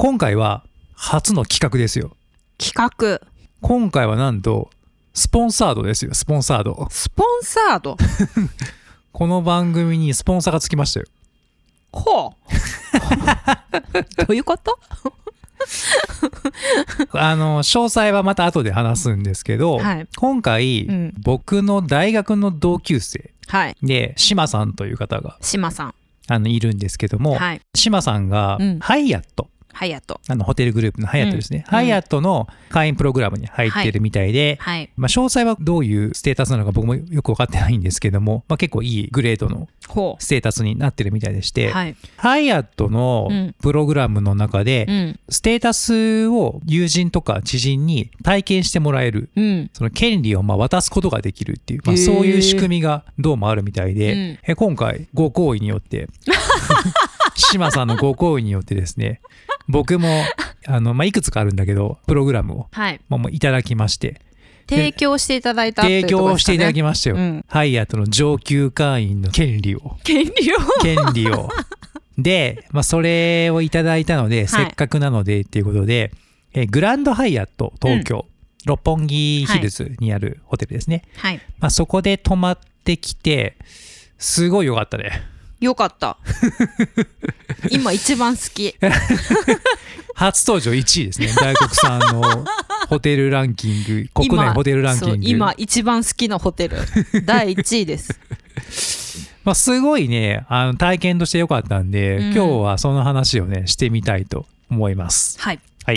今回は初の企画ですよ。企画。今回はなんと、スポンサードですよ、スポンサード。スポンサード？この番組にスポンサーがつきましたよ。ほう。どういうこと？あの、詳細はまた後で話すんですけど、はい今回、うん僕の大学の同級生はい。で、島さんという方が島さん。あのいるんですけども、はい。島さんが、うんハイアット、ハヤト。あのホテルグループのハイアットですね、うんハイアットの会員プログラムに入ってるみたいで、はい。まあ、詳細はどういうステータスなのか僕もよく分かってないんですけども、まあ、結構いいグレードのほステータスになってるみたいでして、う。はい。ハイアットのうんプログラムの中で、うん。ステータスを友人とか知人に体験してもらえるうん。その権利をまあ渡すことができるっていう、まあ、そういう仕組みがどうもあるみたいで、うんえ今回ご好意によって 島さんのご好意によってですね僕も あの、まあ、いくつかあるんだけどプログラムを、はい。まあ、もういただきまして。提供していただいたってい提供していただきましたよ、うん。ハイアートの上級会員の権利を。権利を？権利を。で、まあ、それをいただいたので、せっかくなのでっていうことでえグランドハイアット東京、六本木ヒルズにあるホテルですね、はい。まあ、そこで泊まってきてすごい良かったねよかった。今一番好き。初登場1位ですね大黒さんのホテルランキング国内ホテルランキング今一番好きなホテル。第1位です。まあ、すごいねあの体験として良かったんで、うん今日はその話をねしてみたいと思いますはい。はい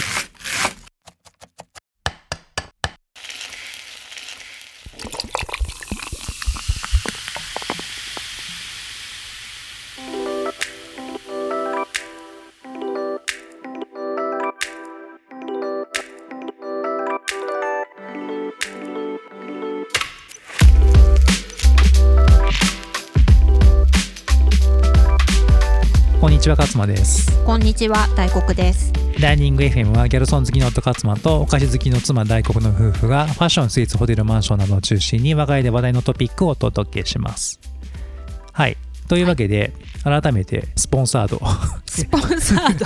ちは勝間ですこんにちは、大黒です。ダイニング FM はギャルソン好きの夫勝間とお菓子好きの妻大黒の夫婦がファッション、スイーツ、ホテル、マンションなどを中心に我が家で話題のトピックをお届けします。はい。というわけで、改めてスポンサード、スポンサード。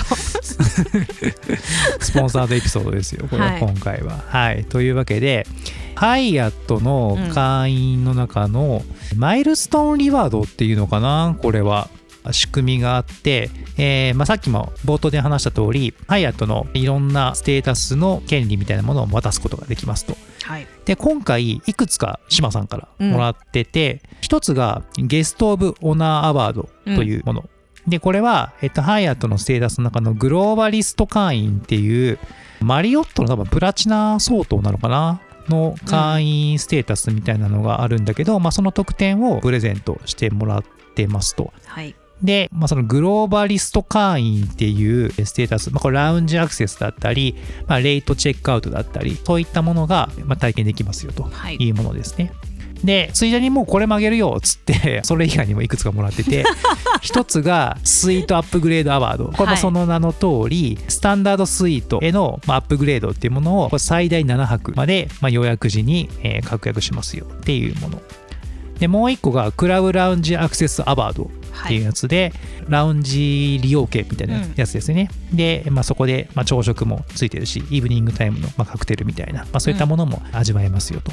スポンサードエピソードですよ、これ、はい今回は。はい。というわけで、ハイアットの会員の中のマイルストーンリワードっていうのかな、これは。仕組みがあって、えーまあ、さっきも冒頭で話した通りハイアットのいろんなステータスの権利みたいなものを渡すことができますと。はい。で今回いくつか島さんからもらってて、一つがゲスト・オブ・オナー・アワードというもの、でこれは、えっと、ハイアットのステータスの中のグローバリスト会員っていうマリオットの多分プラチナ相当なのかな？の会員ステータスみたいなのがあるんだけど、まあ、その特典をプレゼントしてもらってますと。はい。で、まあ、そのグローバリスト会員っていうステータス、まあ、これラウンジアクセスだったり、まあ、レイトチェックアウトだったり、そういったものがまあ体験できますよとはい。いうものですね。で、ついでにもうこれもあげるよっつって、それ以外にもいくつかもらってて、一つがスイートアップグレードアワード。これもその名の通り、スタンダードスイートへのまあアップグレードっていうものを最大7泊までまあ予約時にえー確約しますよっていうもの。で、もう一個がクラブラウンジアクセスアワード。っていうやつで、ラウンジ利用券みたいなやつですね。で、まあ、そこで、まあ、朝食もついてるし、イブニングタイムの、まあ、カクテルみたいな、まあ、そういったものも味わえますよと。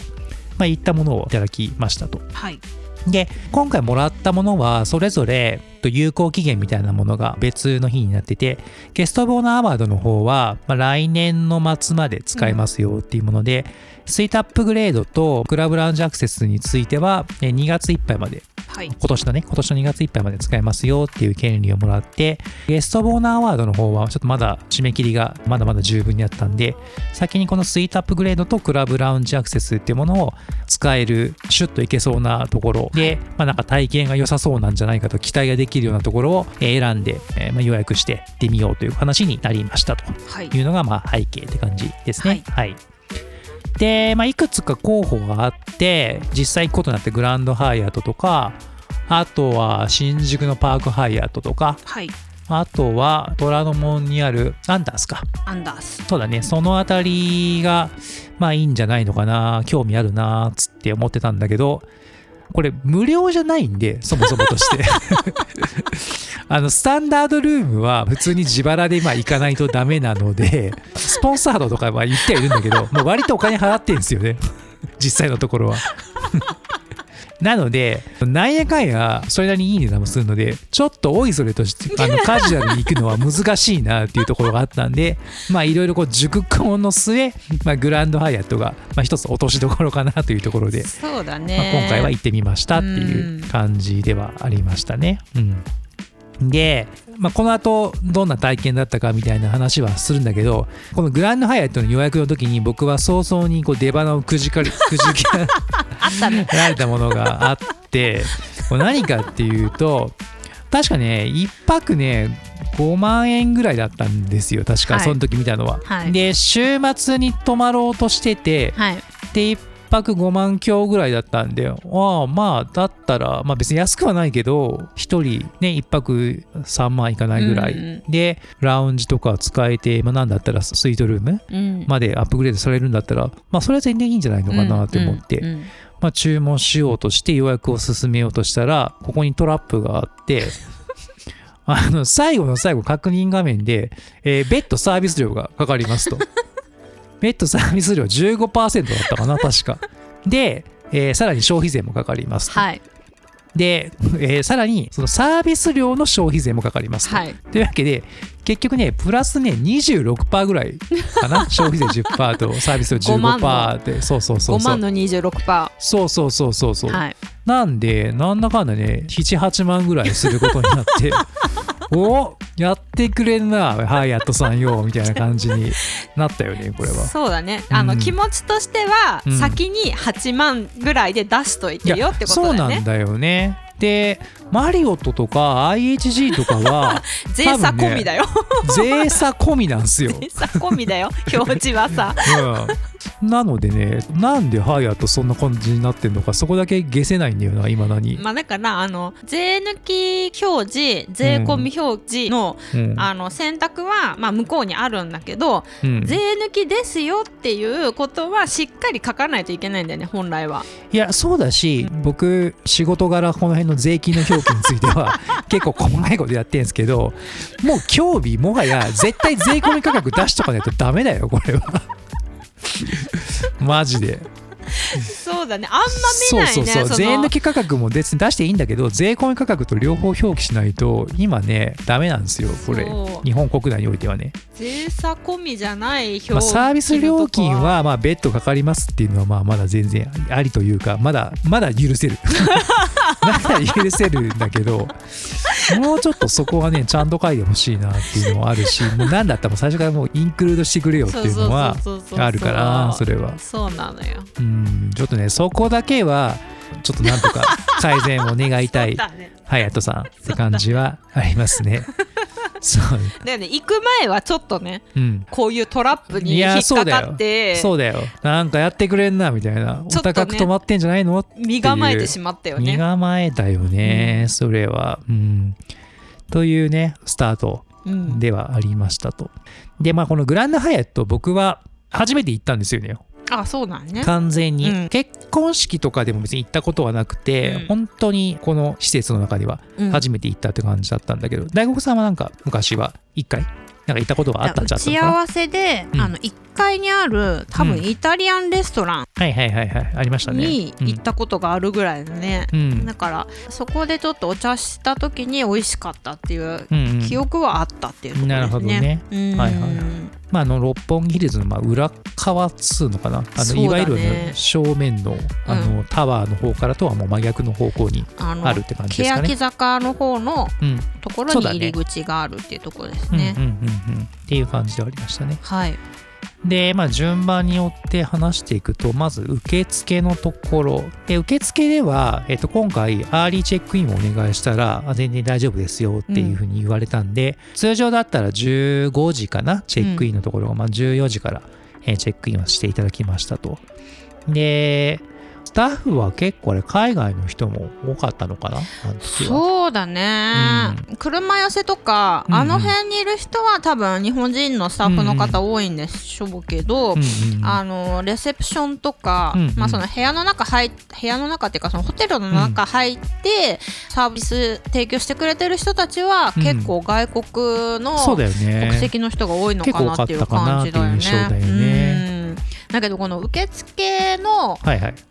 まあ、いったものをいただきましたと。はい。で、今回もらったものは、それぞれと有効期限みたいなものが別の日になってて、ゲスト・オブ・オナーアワードの方は、まあ、来年の末まで使えますよっていうもので、スイートアップグレードとクラブラウンジアクセスについては、え2月いっぱいまではい。今年のね、今年の2月いっぱいまで使えますよっていう権利をもらって、ゲストボーナーアワードの方はちょっとまだ締め切りがまだまだ十分にあったんで、先にこのスイートアップグレードとクラブラウンジアクセスっていうものを使える、シュッといけそうなところで、まあなんか体験が良さそうなんじゃないかと期待ができるようなところをえー選んで、えーまあ予約して行ってみようという話になりましたと。はい。いうのがまあ背景って感じですね。はい。で、まあ、いくつか候補があって、実際行くことになってグランドハイアットとか、あとは新宿のパークハイアットとか、はい。あとは虎ノ門にあるアンダースか。アンダース。そうだね、そのあたりが、まあいいんじゃないのかな、興味あるな、つって思ってたんだけど、これ無料じゃないんでそもそもとして。あのスタンダードルームは普通に自腹で今行かないとダメなのでスポンサードとかは言ってはいるんだけどもう割とお金払ってるんですよね。実際のところは。なので、なんやかんや、それなりにいい値段もするので、ちょっとおいそれとして、あの、カジュアルに行くのは難しいなっていうところがあったんで、まあ、いろいろこう、熟考の末、まあ、グランドハイアットが、まあ、一つ落としどころかなというところで、そうだまあ、ね。今回は行ってみましたっていう感じではありましたね。うん。で、まあ、この後どんな体験だったかみたいな話はするんだけどこのグランドハイアットの予約の時に僕は早々にこう出花をくじかり くじあったね。られたものがあってこれ何かっていうと確かね1泊ね5万円ぐらいだったんですよ確か、はいその時見たのは。はいで週末に泊まろうとしててはい。で1泊5万強ぐらいだったんでああまあだったら、まあ、別に安くはないけど1人ね1泊3万いかないぐらい、うんでラウンジとか使えて、まあ、なんだったらスイートルームうん。までアップグレードされるんだったら、まあ、それは全然いいんじゃないのかなって思って、うんうん。まあ、注文しようとして予約を進めようとしたらここにトラップがあってあの最後の最後確認画面で、えー別途サービス料がかかりますと別途サービス料15%だったかな確か で、えーさらに消費税もかかりますと、はい。で、えーさらにそのサービス料の消費税もかかりますと、はい。というわけで結局ねプラスね26%ぐらいかな 消費税10%とサービス料5万15%でそうそうそう5そう万の26%。そうそうそうそうそう、はい。なんでなんだかんだね78万ぐらいすることになって おやってくれんなハイアットさんよみたいな感じになったよね これは。そうだね。あの、うん気持ちとしては、うん先に8万ぐらいで出しといてよってことだよそうなんね。だよね。でマリオットとか IHG とかは 税差込みだよ。税差込みなんですよ。税差込みだよ。表示はさ。うん、なのでねなんでハイアットそんな感じになってんのかそこだけ消せないんだよな今だに。まあだからあの税抜き表示税込み表示の,、うんあの選択は、まあ、向こうにあるんだけど、うん税抜きですよっていうことはしっかり書かないといけないんだよね本来は。いやそうだし僕仕事柄この辺の税金の表記については結構細かいことやってるんですけどもう今日日もはや絶対税込み価格出しとかないとダメだよこれは。マジで。そうだね。あんま見ないねそうそうそう。の。税抜き価格も別に出していいんだけど税込み価格と両方表記しないと今ねダメなんですよこれ。日本国内においてはね。税差込みじゃない表記まあ、サービス料金はまあ別途かかりますっていうのはまあまだ全然ありというかまだまだ許せる。まだ許せるんだけどもうちょっとそこはねちゃんと書いてほしいなっていうのもあるしもう何だったら最初からもうインクルードしてくれよっていうのはあるからそれは。そうなのよ。うんちょっとねそこだけはちょっとなんとか 改善を願いたい。隼人さんって感じは ありますね。そう。だよね。行く前はちょっとねうん。こういうトラップにいや引っかかって。そうだよ。なんかやってくれんなみたいな、ねお高く止まってんじゃないの？身構えてしまったよ身ね。構えたよね、それは、うん、というねスタートうん。ではありましたと。でまあこのグランドハイアット僕は初めて行ったんですよねあそうなんね。完全に、うん。結婚式とかでも別に行ったことはなくて、うん。本当にこの施設の中ではうん。初めて行ったって感じだったんだけど、大黒さんはなんか昔は1回？なんか行ったことがあったんじゃ打ち合わせで、うん。あの1階にある多分イタリアンレストランはいはいはいはい。ありましたね。に行ったことがあるぐらいだね、うん、うん。だからそこでちょっとお茶した時に美味しかったっていううんうん。記憶はあったっていうところですね。なるほどね。うん。はいはいはいまあ、あの六本木ヒルズのまあ裏側っつうのかなあの、いわゆるね正面のあの、タワーの方からとはもう真逆の方向にあるって感じですかね。欅坂の方のうんところに入り口があるっていうところですね。うんうんうんうんっていう感じではありましたね。はい。で、まあ、順番によって話していくとまず受付のところ。で受付では、えっと、今回アーリーチェックインをお願いしたら全然大丈夫ですよっていうふうに言われたんで、通常だったら15時かなチェックインのところが、まあ、14時から、えチェックインをしていただきましたと。でタッフは結構あれ海外の人も多かったのかな？そうだね、車寄せとか、うんうん。あの辺にいる人は多分日本人のスタッフの方多いんでしょうけど、うんうんうん。あのレセプションとか、うんうん。まあ、その部屋の中入っ部屋の中っていうかそのホテルの中入って、サービス提供してくれてる人たちはうん。結構外国の国籍の人が多いのかなっていう感じだよね。だけどこの受付の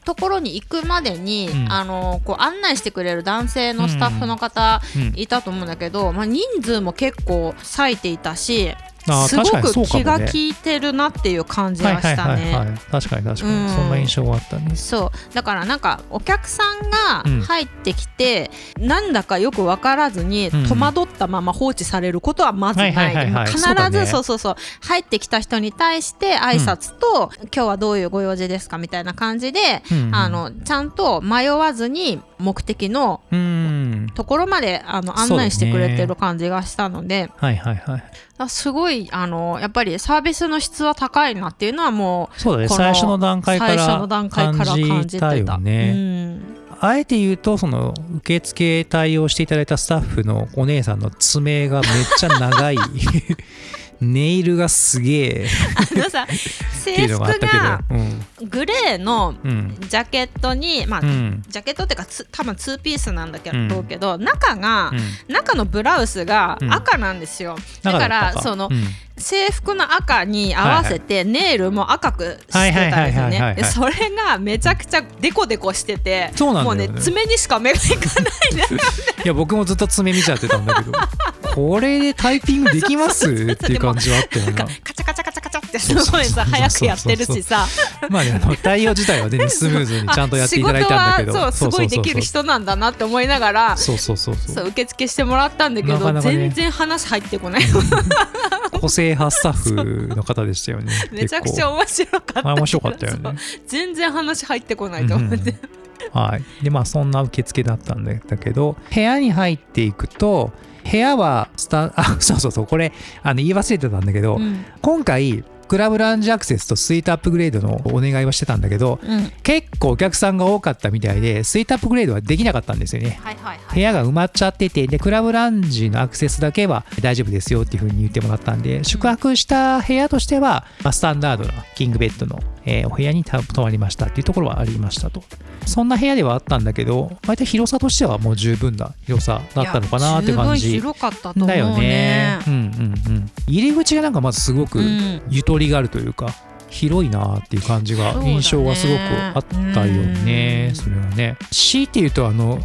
ところに行くまでに、うん。あのこう案内してくれる男性のスタッフの方うん。いたと思うんだけど、まあ、人数も結構割いていたしすごく気が利いてるなっていう感じがしたはいはいはいはね。い。確かに確かに、うん。そんな印象があったね。そう。だからなんかお客さんうん。が入ってきて、なんだかよく分からずにうん。戸惑ったまま放置されることはまずない,、はいはいはいはい。必ずそうそうそう入ってきた人に対して挨拶と、今日はどういうご用事ですかみたいな感じで、うんうん。あのちゃんと迷わずに目的のうん。ところまであの案内してくれてる感じがしたので、はいはいはい。あすごいあのやっぱりサービスの質は高いなっていうのはもうそうだね。最初の段階から最初の段階から感感じたよね、うん。あえて言うとその受付対応していただいたスタッフのお姉さんの爪がめっちゃ長い ネイルがすげえ。あのさ 制服がグレーのうん。ジャケットにまあ、うん。ジャケットっていうかつ多分ツーピースなんだけうん。ど,、けど中が、うん。中のブラウスがうん。赤なんですよ、だからその、うん。制服の赤に合わせてネイルも赤くしてたんですよね。でそれがめちゃくちゃデコデコしててそうなんね。もうね爪にしか目がいかないね。いや僕もずっと爪見ちゃってたんだけど。これでタイピングできます？っていう感じはあったよな。んかなカチャカチャカチャカチャってすごいさ早くやってるしさ。まあね対応自体は全然スムーズに ちゃんとやっていただいたんだけど。そうすごいできる人なんだなって思いながらそうそうそうそう。そう受付してもらったんだけど全然話入ってこない。個性派スタッフの方でしたよね。めちゃくちゃ面白かった。面白かったよね。全然話入ってこないと思って、うん。はい。でまあそんな受付だったんだけど部屋に入っていくと部屋はスタ あそうそうそうこれあの言い忘れてたんだけど、うん。今回クラブラウンジアクセスとスイートアップグレードのお願いはしてたんだけどうん。結構お客さんが多かったみたいでスイートアップグレードはできなかったんですよね。はいはいはい。部屋が埋まっちゃっててでクラブラウンジのアクセスだけは大丈夫ですよっていう風に言ってもらったんで宿泊した部屋としては、まあ、スタンダードなキングベッドの、えーお部屋にた泊まりましたっていうところはありましたと。そんな部屋ではあったんだけど割と広さとしてはもう十分な広さだったのかなって感じ。広かったと思うだよねね。うんうんうん。入り口がなんかまずすごくうん。ゆとりがあるというか、広いなっていう感じが印象がすごくあったよね。うん。それはね。強いて言うとあの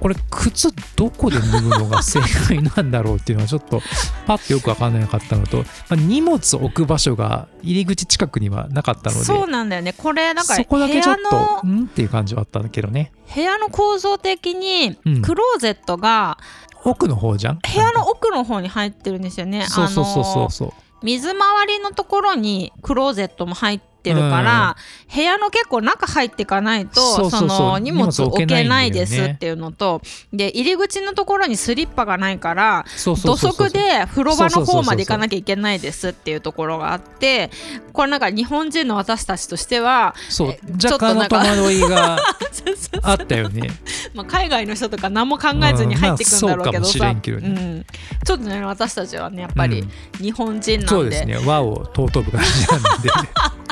これ靴どこで脱ぐのが正解なんだろうっていうのはちょっとパッとよく分かんなかったのと、まあ、荷物置く場所が入り口近くにはなかったのでそうなんだよね。これなんかそこだけちょっとのんっていう感じはあったんだけどね。部屋の構造的にうん。クローゼットが奥の方じゃん？部屋の奥の方に入ってるんですよね。そうそうそうそうあそう。の水回りのところにクローゼットも入ってるから、部屋の結構中入っていかないとその荷物置置けけないですっていうのとで入り口のところにスリッパがないから土足で風呂場の方まで行かなきゃいけないですっていうところがあってこれなんか日本人の私たちとしてはそう若干の戸惑いが あったよね。まあ、海外の人とか何も考えずに入ってくんだろうけどうんまあね。うん。ちょっとね私たちはねやっぱりうん。日本人なんで,、そうですね。和を尊ぶ感じなんで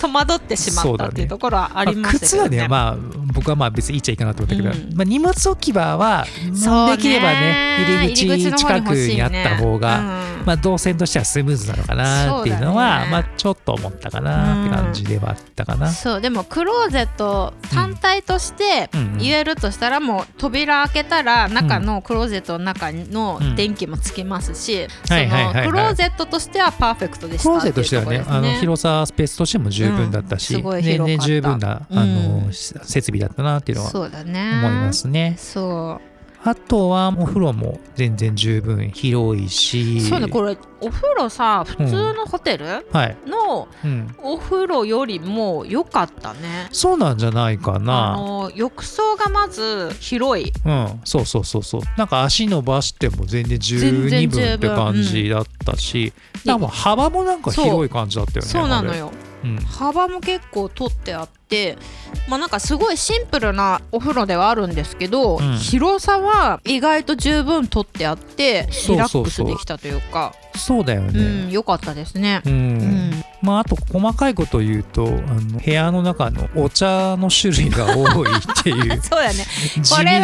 戸惑ってしまったっていうところはありまあしたけどね。靴はねまあ僕はまあ別にいいっちゃいいかなと思ったけど、うん。まあ、荷物置き場はできればね入り口近くにあった方が、うん。まあ、動線としてはスムーズなのかなっていうのはまあ、ちょっと思ったかなって感じではあったかな。そう。でもクローゼット単体としてうんうん。言えるとしたらもう扉開けたら中のクローゼットの中の電気もつきますし、クローゼットとしてはパーフェクトでしクローゼットとしてはね。あの広さスペースとしても十分だったし、うんすごい全広かった。然十分なあの、うん設備だったなっていうのはそうだね。思いますね。そう。あとはお風呂も全然十分広いし。そうねこれお風呂さ普通のホテルはい、のうん、お風呂よりも良かったね。そうなんじゃないかあな。の浴槽がまず広い。うん、そうそうそうそう。なんか足伸ばしても全然十二分って感じだったし、なんかもう幅もなんか広い感じだったよね。そうなのよ。うん幅も結構取ってあってまあなんかすごいシンプルなお風呂ではあるんですけど、うん。広さは意外と十分取ってあってそうリラッそう。そうクスできたというか。そうだようねん良かったですね。うん、うん。まああと細かいことを言うとあの部屋の中のお茶の種類が多いっていう そうだね。これ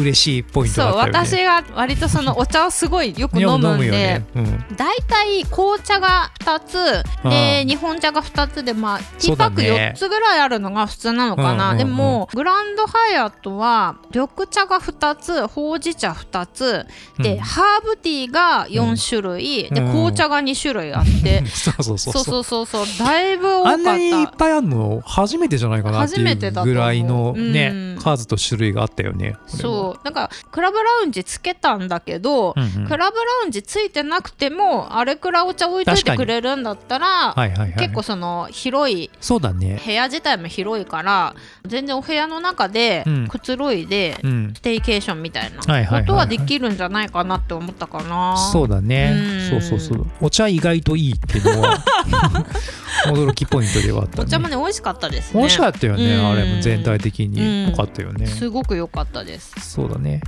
嬉しいポイントそうだったよね。私が割とそのお茶をすごいよく飲むんでよね、うん、だいたい紅茶が2つでうん。日本茶が2つでまあティそうーパックだね。4つぐらいあるのが普通なのかな、うんうんうん。でもグランドハイアットは緑茶が2つほうじ茶2つ。で、うん。ハーブティーが4種類、でうん。うん。紅茶が2種類あって、そうそうそうそう。そうだいぶ多かっあんなにいったぱいあるの初めてじゃないかなっていうぐらいのね、うん。数と種類があったよね。そう。なんかクラブラウンジつけたんだけど、うんうん。クラブラウンジついてなくてもあれくらいお茶置いといてくれるんだったら、はいはいはい、結構その広いそうだね。部屋自体も広いから全然お部屋の中でうん。くつろいでうん、ステイケーションみたいなことはできるんじゃないかなって思ったかな。そうだね。うん。そうそうそう。お茶意外といいっていうのは 驚きポイントではあったね。お茶もね美味しかったですね。美味しかったよね、うん。あれも全体的うん。に良かったよね、すごく良かったです。そうだね。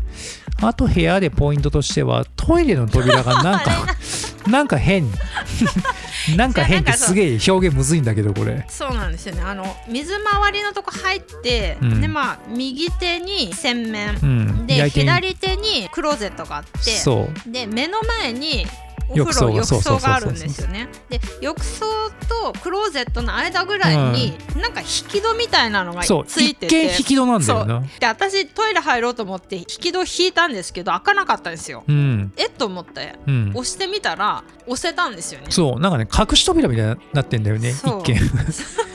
あと部屋でポイントとしてはトイレの扉がなんか なんか変。なんか変ってすげえ表現むずいんだけどこれ。そうなんですよね。あの水回りのとこ入って、うん。でまあ右手に洗面、うん。で左手にクローゼットがあって、で目の前にお風呂浴槽があるんですよね。で浴槽とクローゼットの間ぐらいに、なんか引き戸みたいなのがつそういてて。引き戸なんだよな。で私トイレ入ろうと思って引き戸引いたんですけど開かなかったんですよ。うん。えっと思ってうん。押してみたら押せたんですよね。そう。なんかね隠し扉みたいになってんだよね一見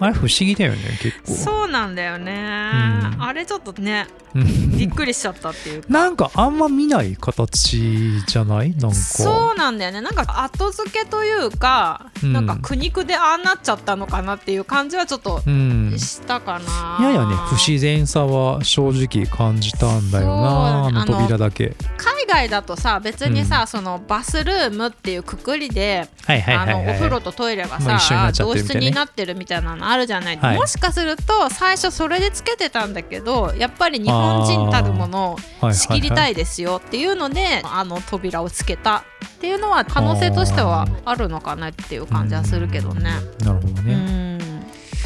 あれ不思議だよね結構。そうなんだよね、ん。あれちょっとねうん。びっくりしちゃったっていうか。なんかあんま見ない形じゃない？なんか。そうなんだよね。なんか後付けというか、うん。なんか苦肉でああなっちゃったのかなっていう感じはちょっとうんしたかな、ややね不自然さは正直感じたんだよなあの扉だけ。海外だとさ別にさ、そのバスルームっていうくくりで、お風呂とトイレがさ、同室になってるみたいなのあるじゃない、はいもしかすると最初それでつけてたんだけどやっぱり日本人たるものを仕切りたいですよっていうのであの扉をつけたっていうのは可能性としてはあるのかなっていう感じはするけどね。なるほどうねん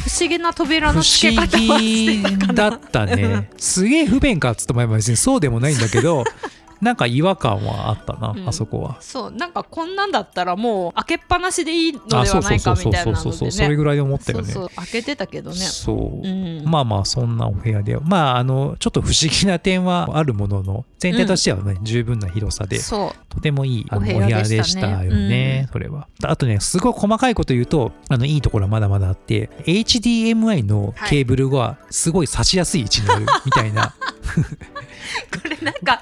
不思議な扉不の付け思方は議してたかな。だったねすげえ不便かっつっても別にそうでもないんだけど なんか違和感はあったな、うん。あそこは。そうなんかこんなんだったらもう開けっぱなしでいいのではないかそうそうそうみたいなのそうそう。でねそれぐらいで思ったよね。そうそう開けてたけどね。そう、うん。まあまあそんなお部屋でまああのちょっと不思議な点はあるものの全体としてはね、十分な広さでそう。とてもいいおお部部屋屋でしたよね、それは。あとねすごい細かいこと言うとあのいいところはまだまだあって HDMI のケーブルがすごい差しやすい位置にあるみたいな、これなんか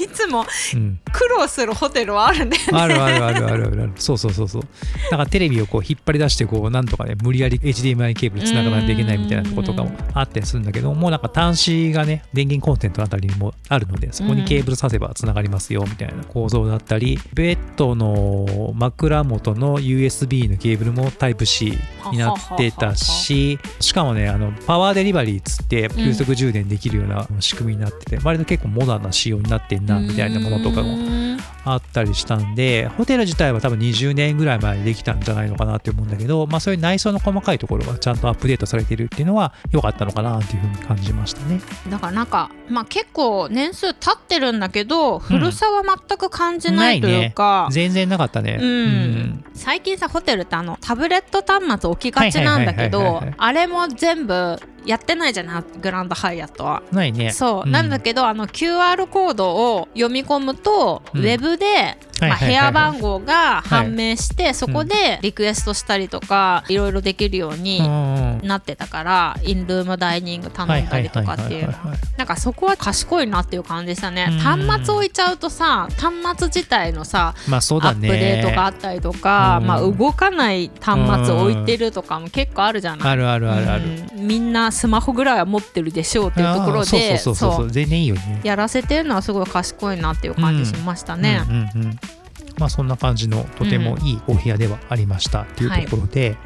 いつもうん、苦労するホテルはあるんだよね。あるあるあるあるあるある。そうそうそうそう。なんかテレビをこう引っ張り出してこうなんとかね無理やり HDMI ケーブルつながないといけないみたいなとことかもあったりするんだけどもうなんか端子がね電源コンセントのあたりにもあるのでそこにケーブル挿せばつながりますよみたいな構造だったりベッドの枕元の USB のケーブルもタイプ C になってたししかもねあのパワーデリバリーっつって急速充電できるような仕組みになってて割と結構モダンな仕様になってんなみたいなものとかももあったりしたんでホテル自体は多分20年ぐらい前にできたんじゃないのかなって思うんだけど、まあ、そういう内装の細かいところがちゃんとアップデートされてるっていうのは良かったのかなっていうふうに感じましたね。だからなんかまあ結構年数経ってるんだけど古さは全く感じないというか、全然なかったね。うん。最近さホテルってあのタブレット端末置きがちなんだけどあれも全部やってないじゃないグランドハイアットは。ないね。そう、んなんだけどあの QR コードを読み込むと、うんウェブで、まあ、部屋番号が判明して、そこでリクエストしたりとか、いろいろできるようにうん。なってたから、インルームダイニング頼んだりとかっていう。なんかそこは賢いなっていう感じでしたね。うん。端末置いちゃうとさ端末自体のさまあそうだね。アップデートがあったりとか、うん。まあ、動かない端末置いてるとかも結構あるじゃない？あるあるあるある。うん。みんなスマホぐらいは持ってるでしょうっていうところでそうそうそうそう全然いいよね。やらせてるのはすごい賢いなっていう感じしましたね。うんうんうんまあそんな感じのとてもいいお部屋ではありましたっていうところで、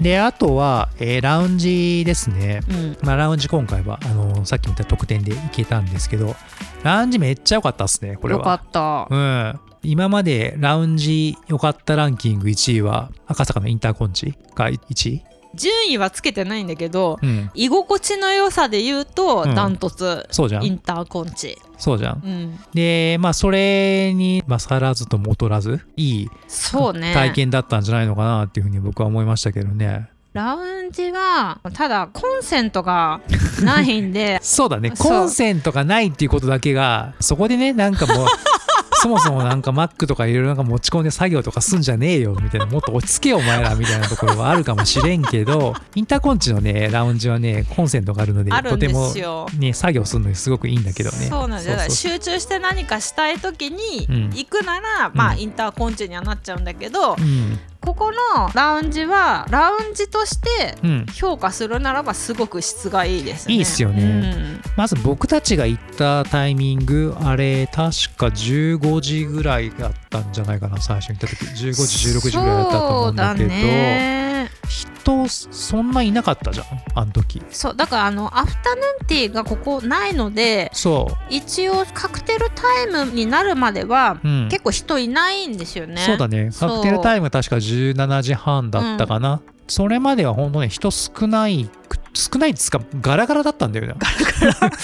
であとは、えーラウンジですね。うん。まあ、ラウンジ今回はあのさっきも言った特典で行けたんですけどラウンジめっちゃ良かったですねこれは。よかった。うん、今までラウンジ良かったランキング1位は赤坂のインターコンチが1位、順位はつけてないんだけどうん、居心地の良さで言うとうん。ダントツ、そうじゃん。インターコンチ、そうじゃん。うん、でまあそれに勝らずとも劣らずいいそうね。体験だったんじゃないのかなっていうふうに僕は思いましたけどね。ラウンジはただコンセントがないんで。そうだね。コンセントがないっていうことだけがそこでねなんかもう そもそもなんか Mac とかいろいろなんか持ち込んで作業とかすんじゃねえよみたいなもっと落ち着けよお前らみたいなところはあるかもしれんけど インターコンチのねラウンジはねコンセントがあるのでとてもね作業するのにすごくいいんだけどね。そうなんだよだからそう。集中して何かしたい時にうん。行くなら、まあうん。インターコンチにはなっちゃうんだけど、うんここのラウンジはラウンジとしてうん。評価するならばすごく質がいいですね。いいっすよね。まず僕たちが行ったタイミングあれ確か15時ぐらいだったんじゃないかな最初に行った時。15時16時ぐらいだったと思うんだけどそうだね人そんないなかったじゃんあの時。そうだからあのアフタヌーンティーがここないのでそ一応カクテルタイムになるまではう、うん、結構人いないんですよね。そうだね。カクテルタイム確か17時半だったかな、それまでは本当ね人少ないく少ないっつうかガラガラだったんだよねガラガラ。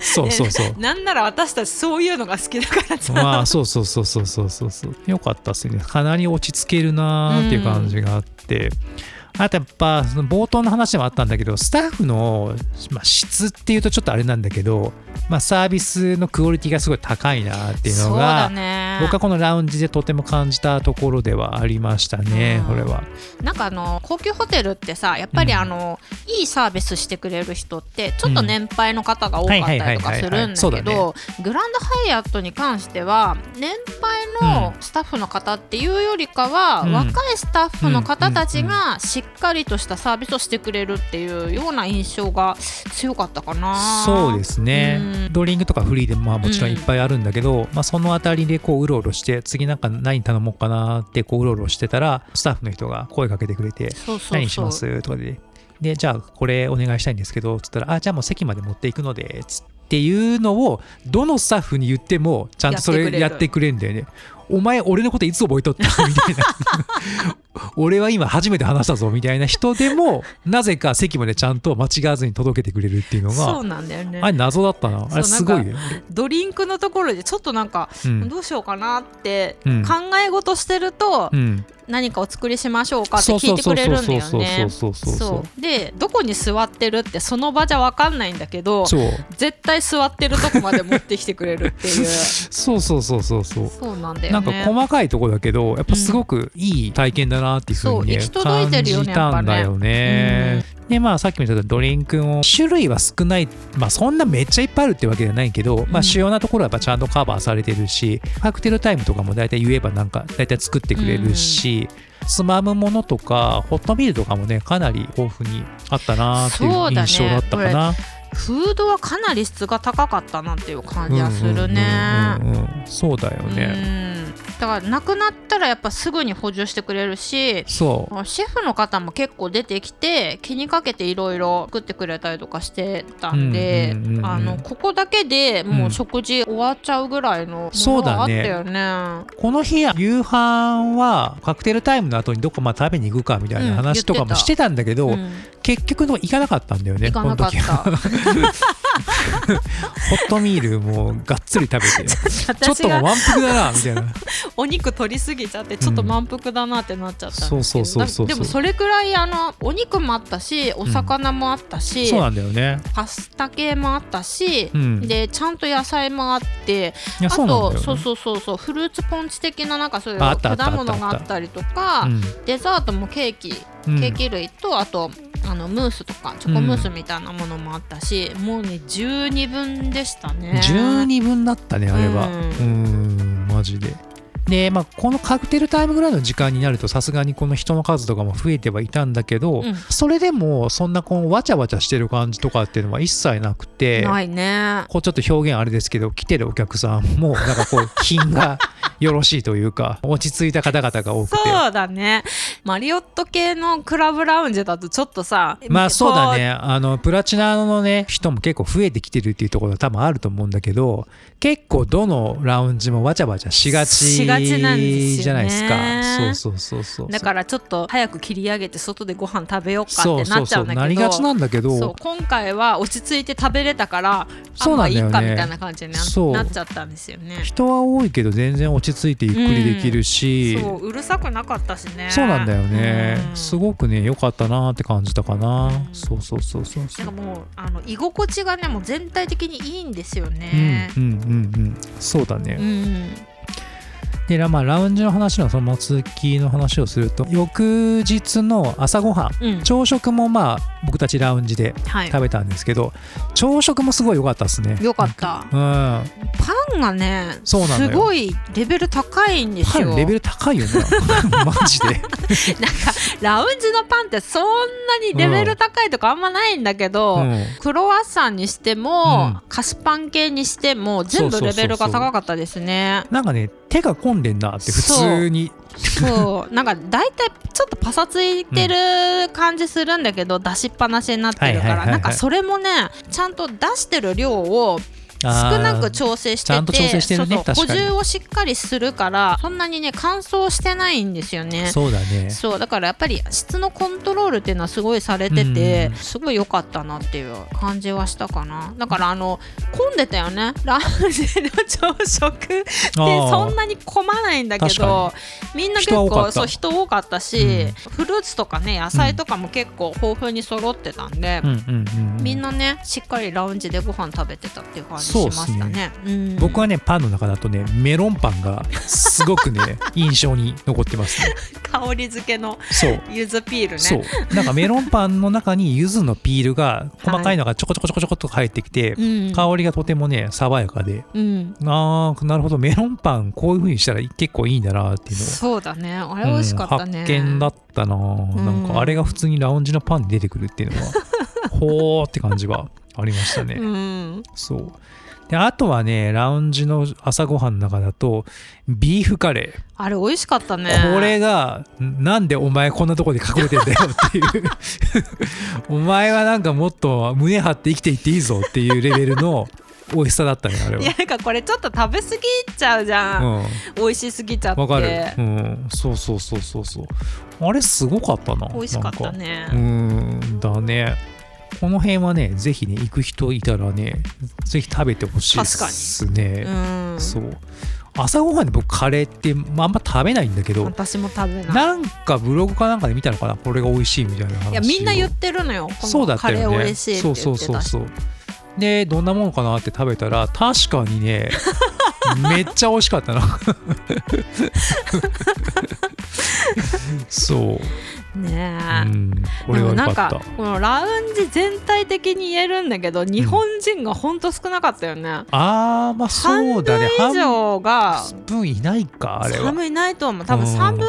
そうそうそう。なんなら私たちそういうのが好きだからさ、まあそうそうそうそうそうそうよかったっすね。かなり落ち着けるなーっていう感じがあって、あとやっぱその冒頭の話でもあったんだけどスタッフの、まあ、質っていうとちょっとあれなんだけど、まあ、サービスのクオリティがすごい高いなっていうのそうだがね僕はこのラウンジでとても感じたところではありましたね、うん。これは。なんかあの高級ホテルってさやっぱりうん。あの、いいサービスしてくれる人ってちょっと年配の方が多かったりとかするんだけどグランドハイアットに関しては年配のスタッフの方っていうよりかは、うん。若いスタッフの方たちがしっかりとしたサービスをしてくれるっていうような印象が強かったかな。そうですね、うん。ドリンクとかフリーでまあもちろんいっぱいあるんだけど、まあ、そのあたりでこううろうろして次なんか何頼もうかなってこううろうろしてたらスタッフの人が声かけてくれて何しますとかででじゃあこれお願いしたいんですけどつったらあじゃあもう席まで持っていくのでつっていうのをどのスタッフに言ってもちゃんとそれややってくれるんだよね。お前俺のこといつ覚えとった？みたいな俺は今初めて話したぞみたいな人でも なぜか席までちゃんと間違わずに届けてくれるっていうのそうがなんだよね。あれ謎だったな。あれすごいよ、ドリンクのところでちょっとなんか、うんどうしようかなってうん。考え事してると、うん、何かお作りしましょうかって聞いてくれるんだよね。そうそうそうそう。そう。そうでどこに座ってるってその場じゃ分かんないんだけど絶対座ってるとこまで持ってきてくれるっていう。そうそうそうそうそう。そうなんだよね。なんか細かいとこだけどやっぱすごくいい体験だなっていうふうにね、感じたんだよね。でまあさっきも言ったドリンクも種類は少ないまあそんなめっちゃいっぱいあるってわけじゃないけど、まあ主要なところはやっぱちゃんとカバーされてるしカクテルタイムとかも大体言えばなんか大体作ってくれるし、つまむものとかホットミールとかもねかなり豊富にあったなっていう印象だったかな。フードはかなり質が高かったなっていう感じはするね。そうだよね。だからなくなったらやっぱすぐに補充してくれるしそうシェフの方も結構出てきて気にかけていろいろ作ってくれたりとかしてたんで、あのここだけでもう食事終わっちゃうぐらいのものがあったよね。この日夕飯はカクテルタイムの後にどこまで食べに行くかみたいな話とかもしてたんだけど、結局の行かなかったんだよね行かなかっこの時はた。ホットミールもがっつり食べてちょっと満腹だなみたいな。お肉取りすぎちゃってちょっと満腹だなってなっちゃったんですけど、そうそうでもそれくらいあのお肉もあったしお魚もあったし、そうなんだよね。パスタ系もあったし、うん。でちゃんと野菜もあってあとそうそうそうそうフルーツポンチ的ななんかそういう果物があったりとか、うん。デザートもケーキケうん。ーキ類と、あとあのムースとかチョコムースみたいなものもあったし、もうね十二分でしたね。12分だったねあれは。ううん。んんマジでで、まあ、このカクテルタイムぐらいの時間になるとさすがにこの人の数とかも増えてはいたんだけど、うん。それでもそんなこうわちゃわちゃしてる感じとかっていうのは一切なくてないね。こうちょっと表現あれですけど来てるお客さんもなんかこう品がよろしいというか 落ち着いた方々が多くて。そうだね。マリオット系のクラブラウンジだとちょっとさまあそうだね。あのプラチナのね人も結構増えてきてるっていうところは多分あると思うんだけど結構どのラウンジもわちゃわちゃしがちしがちなんですよね。じゃないですか。そうそうそうそう。だからちょっと早く切り上げて外でご飯食べようかってなっちゃうんだけど。なりがちなんだけそう。ど今回は落ち着いて食べれたからそうなんだよね。あまあいいかみたいな感じになっちゃったんですよね。人は多いけど全然落ち着いてゆっくりできるし、そううるさくなかったしね。そうなんだよね、うん。すごくね良かったなって感じたかな、うんそうそうそうそうそう。なんかもうあの居心地がねもう全体的にいいんですようんねうんうんうん。そうだね、うんでまあラウンジの話のその続きの話をすると翌日の朝ごはんうん。朝食もまあ僕たちラウンジではい。食べたんですけど、朝食もすごい良かったですね。よかった。うん。パンがねそうなすごいレベル高いんですよ。パンレベル高いよね。マジで。なんかラウンジのパンってそんなにレベル高いとかあんまないんだけど、うん。クロワッサンにしても、うん。菓子パン系にしても全部レベルが高かったですね。なんかね手が込んでんなって普通にそう。なんか大体ちょっとパサついてる感じするんだけど、出しっぱなしになってるから。なんかそれもねちゃんと出してる量を少なく調整してて補充をしっかりするからそんなにね乾燥してないんですよね。そうだね。そうだからやっぱり質のコントロールっていうのはすごいされてて、うん。すごい良かったなっていう感じはしたかな。だからあの混んでたよね。ラウンジの朝食でそんなに混まないんだけ確どみんな結構そう人多かったし、フルーツとかね野菜とかも結構豊富に揃ってたんで、うん。うんうんうん。みんなねしっかりラウンジでご飯食べてたっていう感じしましたね。うん。僕はねパンの中だとねメロンパンがすごくね 印象に残ってますね。香り付けのそう。柚子ピールね。そう。なんかメロンパンの中に柚子のピールが細かいのがちょこちょこちょこちょこっと入ってきて、うん。香りがとてもね爽やかで。うん。あーなるほど。メロンパンこういう風にしたら結構いいんだなっていうのをそうだね。あれ美味しかったね、うん発見だったな、なんかあれが普通にラウンジのパンに出てくるっていうのは ほーって感じはありましたね、うん。そうであとはねラウンジの朝ごはんの中だとビーフカレー。あれ美味しかったね。これがなんでお前こんなとこで隠れてんだよっていう。お前はなんかもっと胸張って生きていっていいぞっていうレベルの美味しさだったねあれいやなんかこれちょっと食べ過ぎちゃうじゃん、は美味しすぎちゃって。うんわかる。うん。そうそうそうそうそう。あれすごかったな美味しかったね。うん。だねこの辺はねぜひね行く人いたらねぜひ食べてほしいですね。うん。そう。朝ごはんで僕カレーってまああんま食べないんだけど私も食べない。なんかブログかなんかで見たのかな？これが美味しいみたいないやみんな言ってるのよ。こそうだのカレーったよね美味しいって言ってたしそうそうそうそう。でどんなものかなって食べたら確かにね めっちゃ美味しかったな。そう、ねえ、うん、これでもなんかこのラウンジ全体的に言えるんだけど日本人がほんと少なかったよね、あーまあそうだね。半分以上が半分いないかあれは。寒いないと思う。多分うん。3分の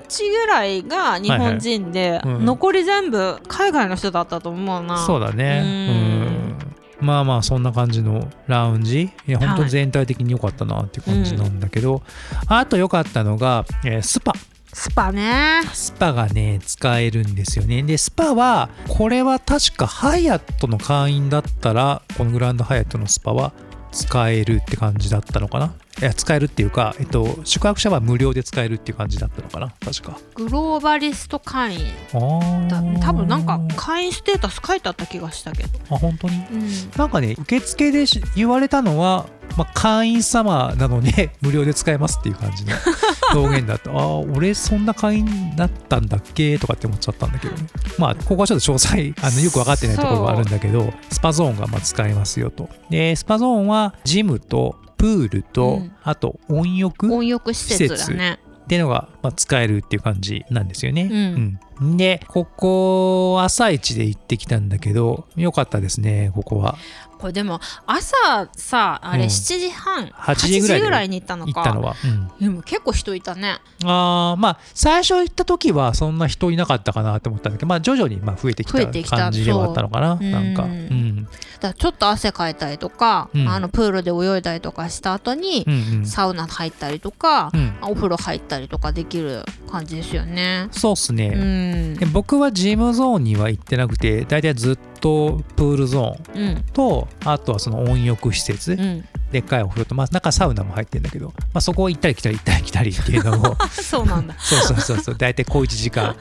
1ぐらいが日本人で、はいはい。うん。残り全部海外の人だったと思うな。そうだね。ううんまあまあそんな感じのラウンジ。いや本当に全体的に良かったなっていう感じなんだけど、あと良かったのが、えースパ。スパね。スパがね使えるんですよね。でスパはこれは確かハイアットの会員だったらこのグランドハイアットのスパは使えるって感じだったのかな使えるっていうか、えっと、宿泊者は無料で使えるっていう感じだったのかな？確か。グローバリスト会員。だ多分なんか会員ステータス書いてあった気がしたけど、あ本当に？うん、なんかね受付でし言われたのは、まあ、会員様なので 無料で使えますっていう感じの 表現だった。ああ俺そんな会員だったんだっけ？とかって思っちゃったんだけどね。まあここはちょっと詳細あのよく分かってないところがあるんだけどスパゾーンがまあ使えますよと。でスパゾーンはジムとプールと、うん。あと温浴っ温浴施設だね。ていうのが、まあ、使えるっていう感じなんですよね、うん。でここ朝一で行ってきたんだけどよかったですねここは。これでも朝さあれうん。7時半、8時ぐらいで8に行ったのか。行ったのは、うん。でも結構人いたね。あーまあ最初行った時はそんな人いなかったかなって思ったんだけど、まあ、徐々にまあ増えてきた感じではあったのかな。なんか。ううん。んだちょっと汗かいたりとか、うん。あのプールで泳いだりとかした後にう、んうん。サウナ入ったりとか、うん。お風呂入ったりとかできる感じですよね。そうっすね、うん。で僕はジムゾーンには行ってなくて大体ずっとプールゾーンうん。とあとはその温浴施設、うん、でっかいお風呂と、まあ、中サウナも入ってるんだけど、まあ、そこを行ったり来たり行ったり来たりっていうのを そうなんだ。そうそうそうそう大体小1時間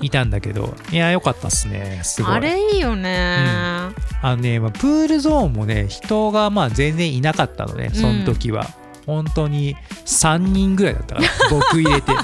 いたんだけどいやよかったっすねすごい。あれいいよね。あのね、まあ、プールゾーンもね人がまあ全然いなかったのねその時は、本当に3人ぐらいだったから 僕入れて。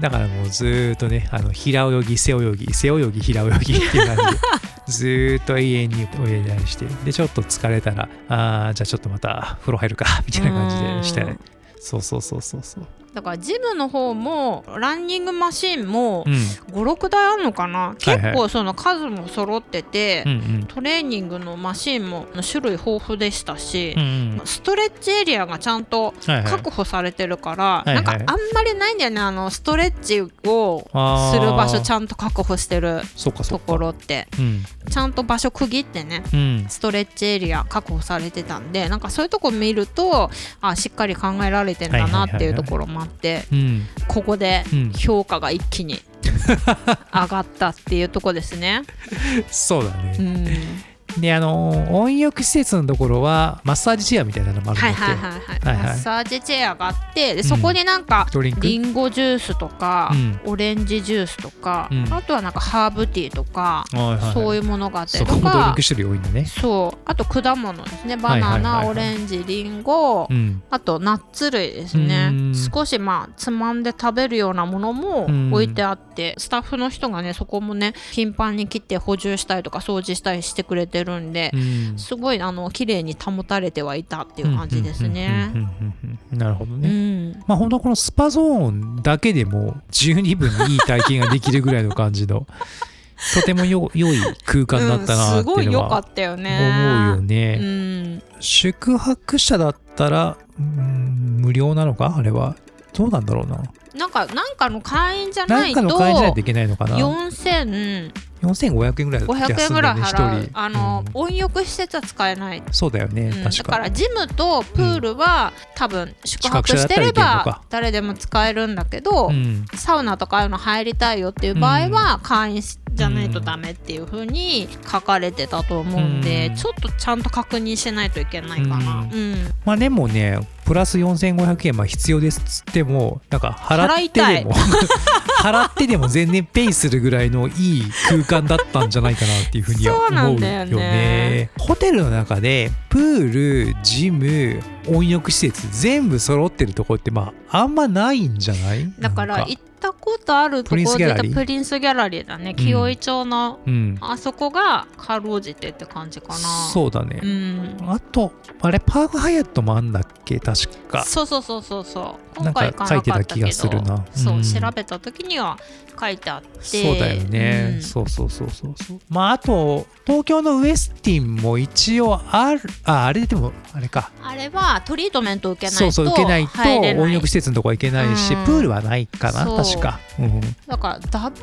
だからもうずーっとねあの平泳ぎ背泳ぎ背泳ぎ平泳ぎっていう感じで ずーっと永遠に泳いだりしてでちょっと疲れたらあーじゃあちょっとまた風呂入るかみたいな感じでしたね。そうそうそうそうそうだからジムの方もランニングマシンもうん。56台あるのかな、はい結構その数も揃ってて、うんうん。トレーニングのマシンも種類豊富でしたしう、んストレッチエリアがちゃんとはいはい。確保されてるから、いはい。なんかあんまりないんだよねあのストレッチをする場所ちゃんと確保してるところって。うん。ちゃんと場所区切ってねうん。ストレッチエリア確保されてたんでなんかそういうとこ見るとあしっかり考えられてんだなっていうところもあってうん。ここでうん。評価が一気に上がったっていうとこですね。そうだね。うん、であの温浴施設のところはマッサージチェアみたいなのもあるんだはいはいはいはい、マッサージチェアがあってでそこになんか、ドリンク？リンゴジュースとか、うん。オレンジジュースとか、うん。あとはなんかハーブティーとか、そういうものがあったそりとかこもドリンク種類多いんだね。そう。あと果物ですね。バナナ、オレンジリンゴ、うん。あとナッツ類ですね。うん。少しまあつまんで食べるようなものもうん。置いてあってスタッフの人がねそこもね頻繁に切って補充したりとか掃除したりしてくれてるんで、うん。すごいあの綺麗に保たれてはいたっていう感じですね。うんうんうんうんうんなるほどうね、ん、まあ本当このスパゾーンだけでも十二分にいい体験ができるぐらいの感じの とてもよ良い空間だったなってごいう良かいのはったよね。思うようね、ん、宿泊者だったら、うん無料なのか？あれは。どうなんだろうな。なんかなんかの会員じゃな何いとかの会員じゃないといけないのかな。4500 4500円ぐらいだった気が円ぐらい払う、1人。あの、うん。温浴施設は使えない、そうだよね、うん。だ確かからジムとプールは、多分宿泊してれば誰でも使えるんだけど、うん。サウナとかいうの入りたいよっていう場合は会員じゃないとダメっていう風に書かれてたと思うんで、うん。ちょっとちゃんと確認しないといけないかな。ううん。まあでもねプラス4500円まあ必要ですっつってもなんか払ってでも 払ってでも全然ペイするぐらいのいい空間だったんじゃないかなっていうふうには思うよんだよね。ね。ホテルの中でプールジム温浴施設全部揃ってるとこってまああんまないんじゃない？だからなん行ったことあるところでプリンスギャラリー？プリンスギャラリーだね。紀尾井町の、うん。あそこがかろうじてって感じかな。そうだね、うん。あとあれパークハイアットもあんだっけ？確か。そうそうそうそうそう。今回行かなか書いてた気がするな。そう、うん。調べた時には書いてあって。そうだよね、うん。そうそうそうそうそう。まああと東京のウエスティンも一応あるああれでもあれか。あれはトリートメント受けないとそうそう受けないと温浴施設のとこ行けないし、うん。プールはないかな。そう確か、うん、だから W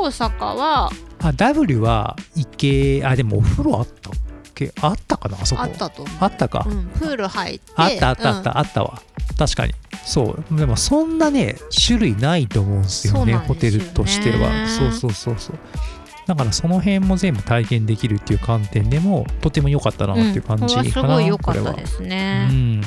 大阪はあ W は行けあでもお風呂あったっけ？あったかなあそこ。あったとあったか、うん、プール入ってあったあったあった、あったわ。確かに。そう。でもそんなね種類ないと思うんですよねそうなんホテルとしては。そうそうそうそう。だからその辺も全部体験できるっていう観点でもとても良かったなっていう感じかな、うん、これはすごい良かったですうね。ん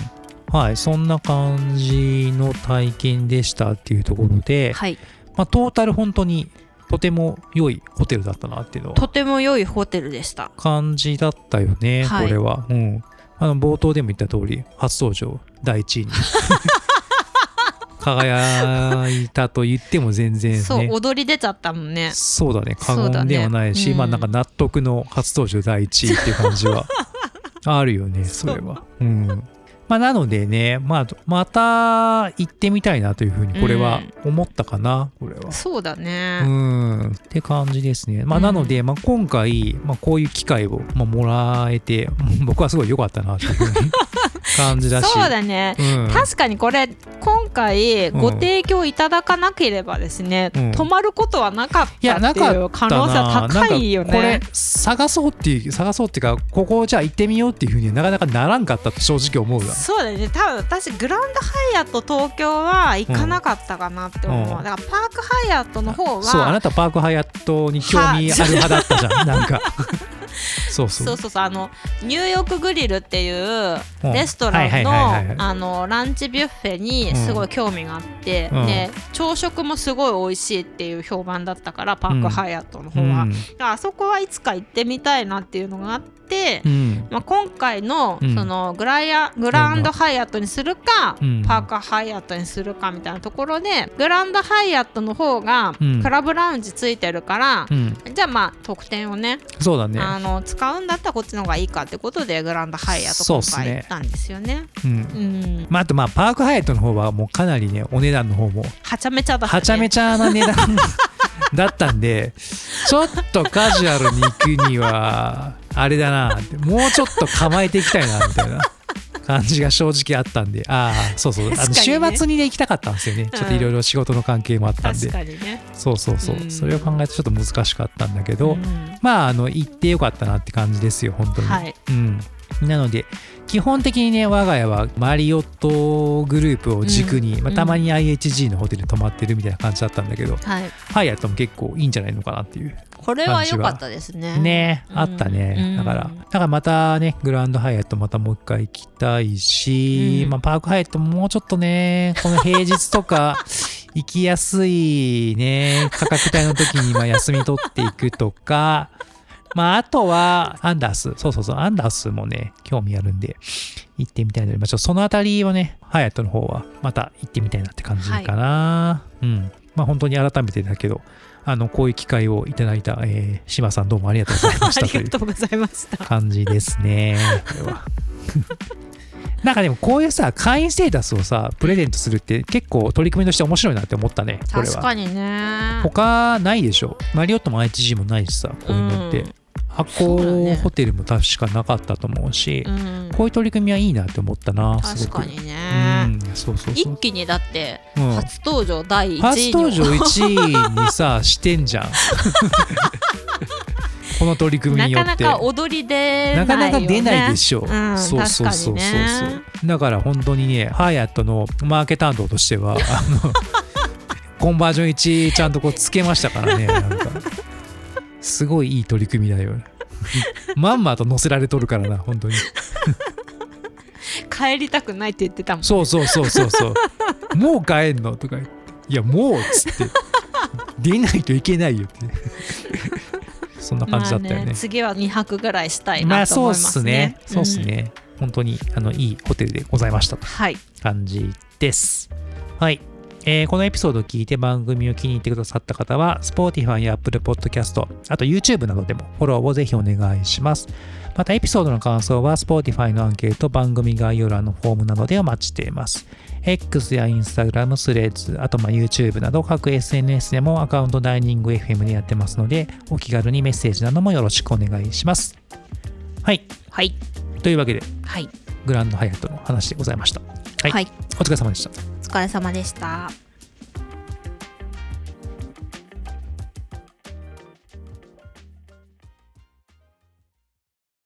はいそんな感じの体験でしたっていうところで、はい、まあ、トータル本当にとても良いホテルだったなっていうのはとても良いホテルでした。感じだったよね、はいこれは。うん。あの冒頭でも言った通り、初登場第一位に 輝いたと言っても全然ね。そう、踊り出ちゃったもんね。そうだね、過言ではないし、うんまあなんか納得の初登場第一位っていう感じは あるよね、それは。うん。まあ、なのでね、まあ、また行ってみたいなというふうにこれは思ったかな、これは。そうだね、うん。って感じですね。まあ、うん。なので、まあ、今回、まあ、こういう機会を、まあ、もらえて 僕はすごい良かったなというふうに 感じだし。そうだね。うん。確かにこれ今回ご提供いただかなければですね、うん。泊まることはなかったいやなっていう可能性は高いよなんかこれね。探そうっていう探そうっていうかここじゃあ行ってみようっていうふうにはなかなかならんかったと正直思うわそうだね。多分私グランドハイアット東京は行かなかったかなって思う、うん。だからパークハイアットの方はそうあなたパークハイアットに興味ある派だったじゃん。なんか。そうそう。そうそうそう。あのニューヨークグリルっていううん。レストランのあのランチビュッフェにすごい興味があって、うん。で朝食もすごい美味しいっていう評判だったからパークハイアットの方は、うん。あそこはいつか行ってみたいなっていうのがあって、うん。まあ、今回のうん。そのグライアグランドハイアットにするか、うん。パークハイアットにするかみたいなところでグランドハイアットの方がうん。クラブラウンジついてるから、うん。じゃあまあ特典をねそうだね。あの使うんだったらこっちの方がいいかってことでグランドハイアット今回行ったんですよね。うん。うん、まあ、あとまあパークハイアットの方はもうかなりねお値段の方もはちゃめちゃだった、ね、はちゃめちゃな値段だったんで ちょっとカジュアルに行くにはあれだなもうちょっと構えていきたいなみたいな 感じが正直あったんで。ああそうそう、あの週末にね行きたかったんですよね。ちょっといろいろ仕事の関係もあったんで。そうそうそう、うん。それを考えてちょっと難しかったんだけど、うん。まああの行ってよかったなって感じですよ本当に、はい。うん、なので基本的にね我が家はマリオットグループを軸に、まあ、うんたまに IHG のホテルに泊まってるみたいな感じだったんだけど、はい、ハイアットも結構いいんじゃないのかなっていうこれは良かったですね。ねうんあったね、うん。だからだからまたねグランドハイアットまたもう一回行きたいし、うん。まあ、パークハイアットももうちょっとねこの平日とか 行きやすいね価格帯の時にまあ休み取っていくとかまああとはアンダースそうそうそうアンダースもね興味あるんで行ってみたいので、まあ、ちょっとそのあたりをねハイアットの方はまた行ってみたいなって感じかな、うんまあ本当に改めてだけどあのこういう機会をいただいた、えー、島さんどうもありがとうございまし あたというりがとうございました。感じですね。これは。なんかでもこういうさ会員ステータスをさプレゼントするって結構取り組みとして面白いなって思ったねこれは。確かにね。他ないでしょマリオットも IHG もないしさこういうのって。うん箱そうだねホテルも確かなかったと思うし、うんこういう取り組みはいいなって思ったな。確かにね。うん、そうそうそう。一気にだってうん初登場第1位に初登場1位にさしてんじゃん。この取り組みなによって。かなか踊り出なね、なかなか出ないでしょう。うん、そうそうそうそう確かにねだから本当にね、ハイアットのマーケ担当としては、あの コンバージョン1ちゃんとこうつけましたからね。すごいいい取り組みだよ。まんまと載せられとるからな、本当に。帰りたくないって言ってたもんそうそうそうそうそう。もう帰んのとか言って。いや、もうっつって。出ないといけないよって。そんな感じだったよねまあ。次は2泊ぐらいしたいまあそうっなと思いますすねね。。そうっすね。本当にあのいいホテルでございましたと。はい。感じです。はい。えーこのエピソードを聞いて番組を気に入ってくださった方は、Spotify や Apple Podcast、あと YouTube などでもフォローをぜひお願いします。またエピソードの感想は Spotify のアンケート、番組概要欄のフォームなどでお待ちしています。X や Instagram、スレッズ、あとまあ YouTube など各 SNS でもアカウントダイニング FM でやってますので、お気軽にメッセージなどもよろしくお願いします。はい。はい。というわけで、はい。グランドハイアットの話でございました。はい。はい。お疲れ様でした。お疲れ様でした。